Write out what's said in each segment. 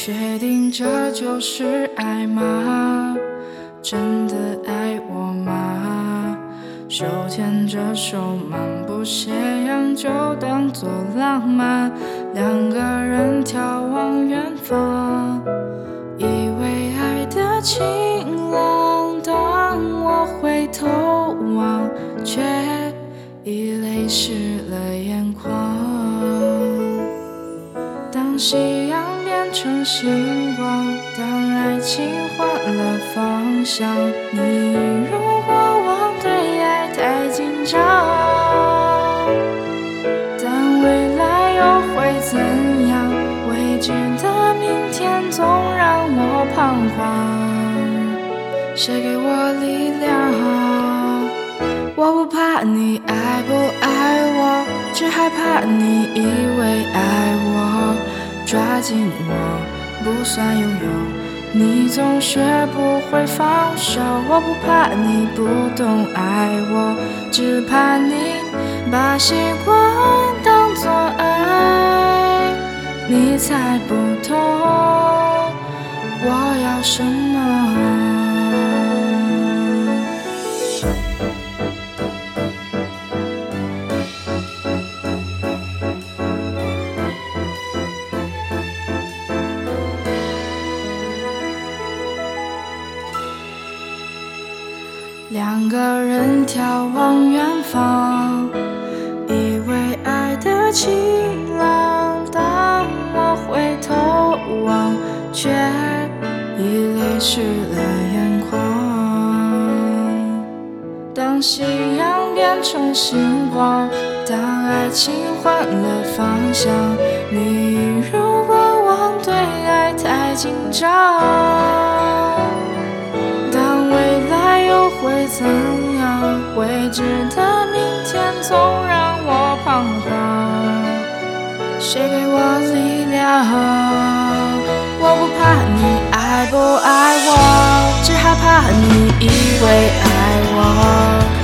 确定这就是爱吗？真的爱我吗？手牵着手漫步斜阳，就当作浪漫。两个人眺望远方，以为爱的晴朗。当我回头望，却已泪湿了眼眶。当夕阳成星光，当爱情换了方向，你如过往对爱太紧张，但未来又会怎样？未知的明天总让我彷徨，谁给我力量？我不怕你爱不爱我，只害怕你以为爱，抓紧我不算拥有，你总学不会放手。我不怕你不懂爱我，只怕你把习惯当作爱，你猜不透我要什么。两个人眺望远方，以为爱的晴朗。当我回头望，却已泪湿了眼眶。当夕阳变成星光，当爱情换了方向，你如果往对爱太紧张。怎样？未知的明天总让我彷徨。谁给我力量？我不怕你爱不爱我，只害怕你以为爱我，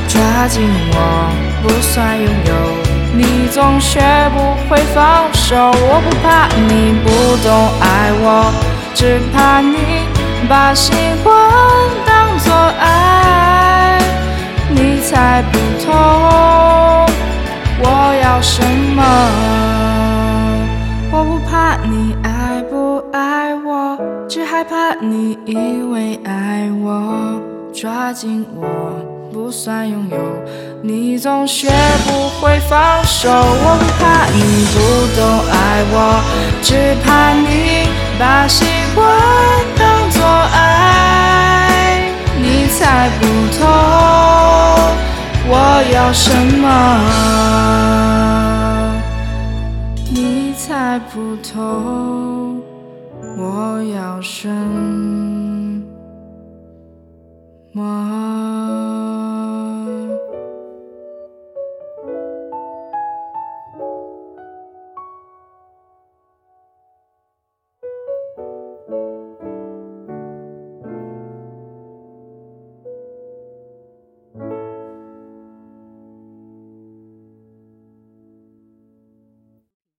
抓紧我不算拥有。你总学不会放手。我不怕你不懂爱我，只怕你。把习惯只害怕你以为爱我，抓紧我不算拥有，你总学不会放手。我不怕你不懂爱我，只怕你把习惯当作爱，你猜不透我要什么，你猜不透我要什么。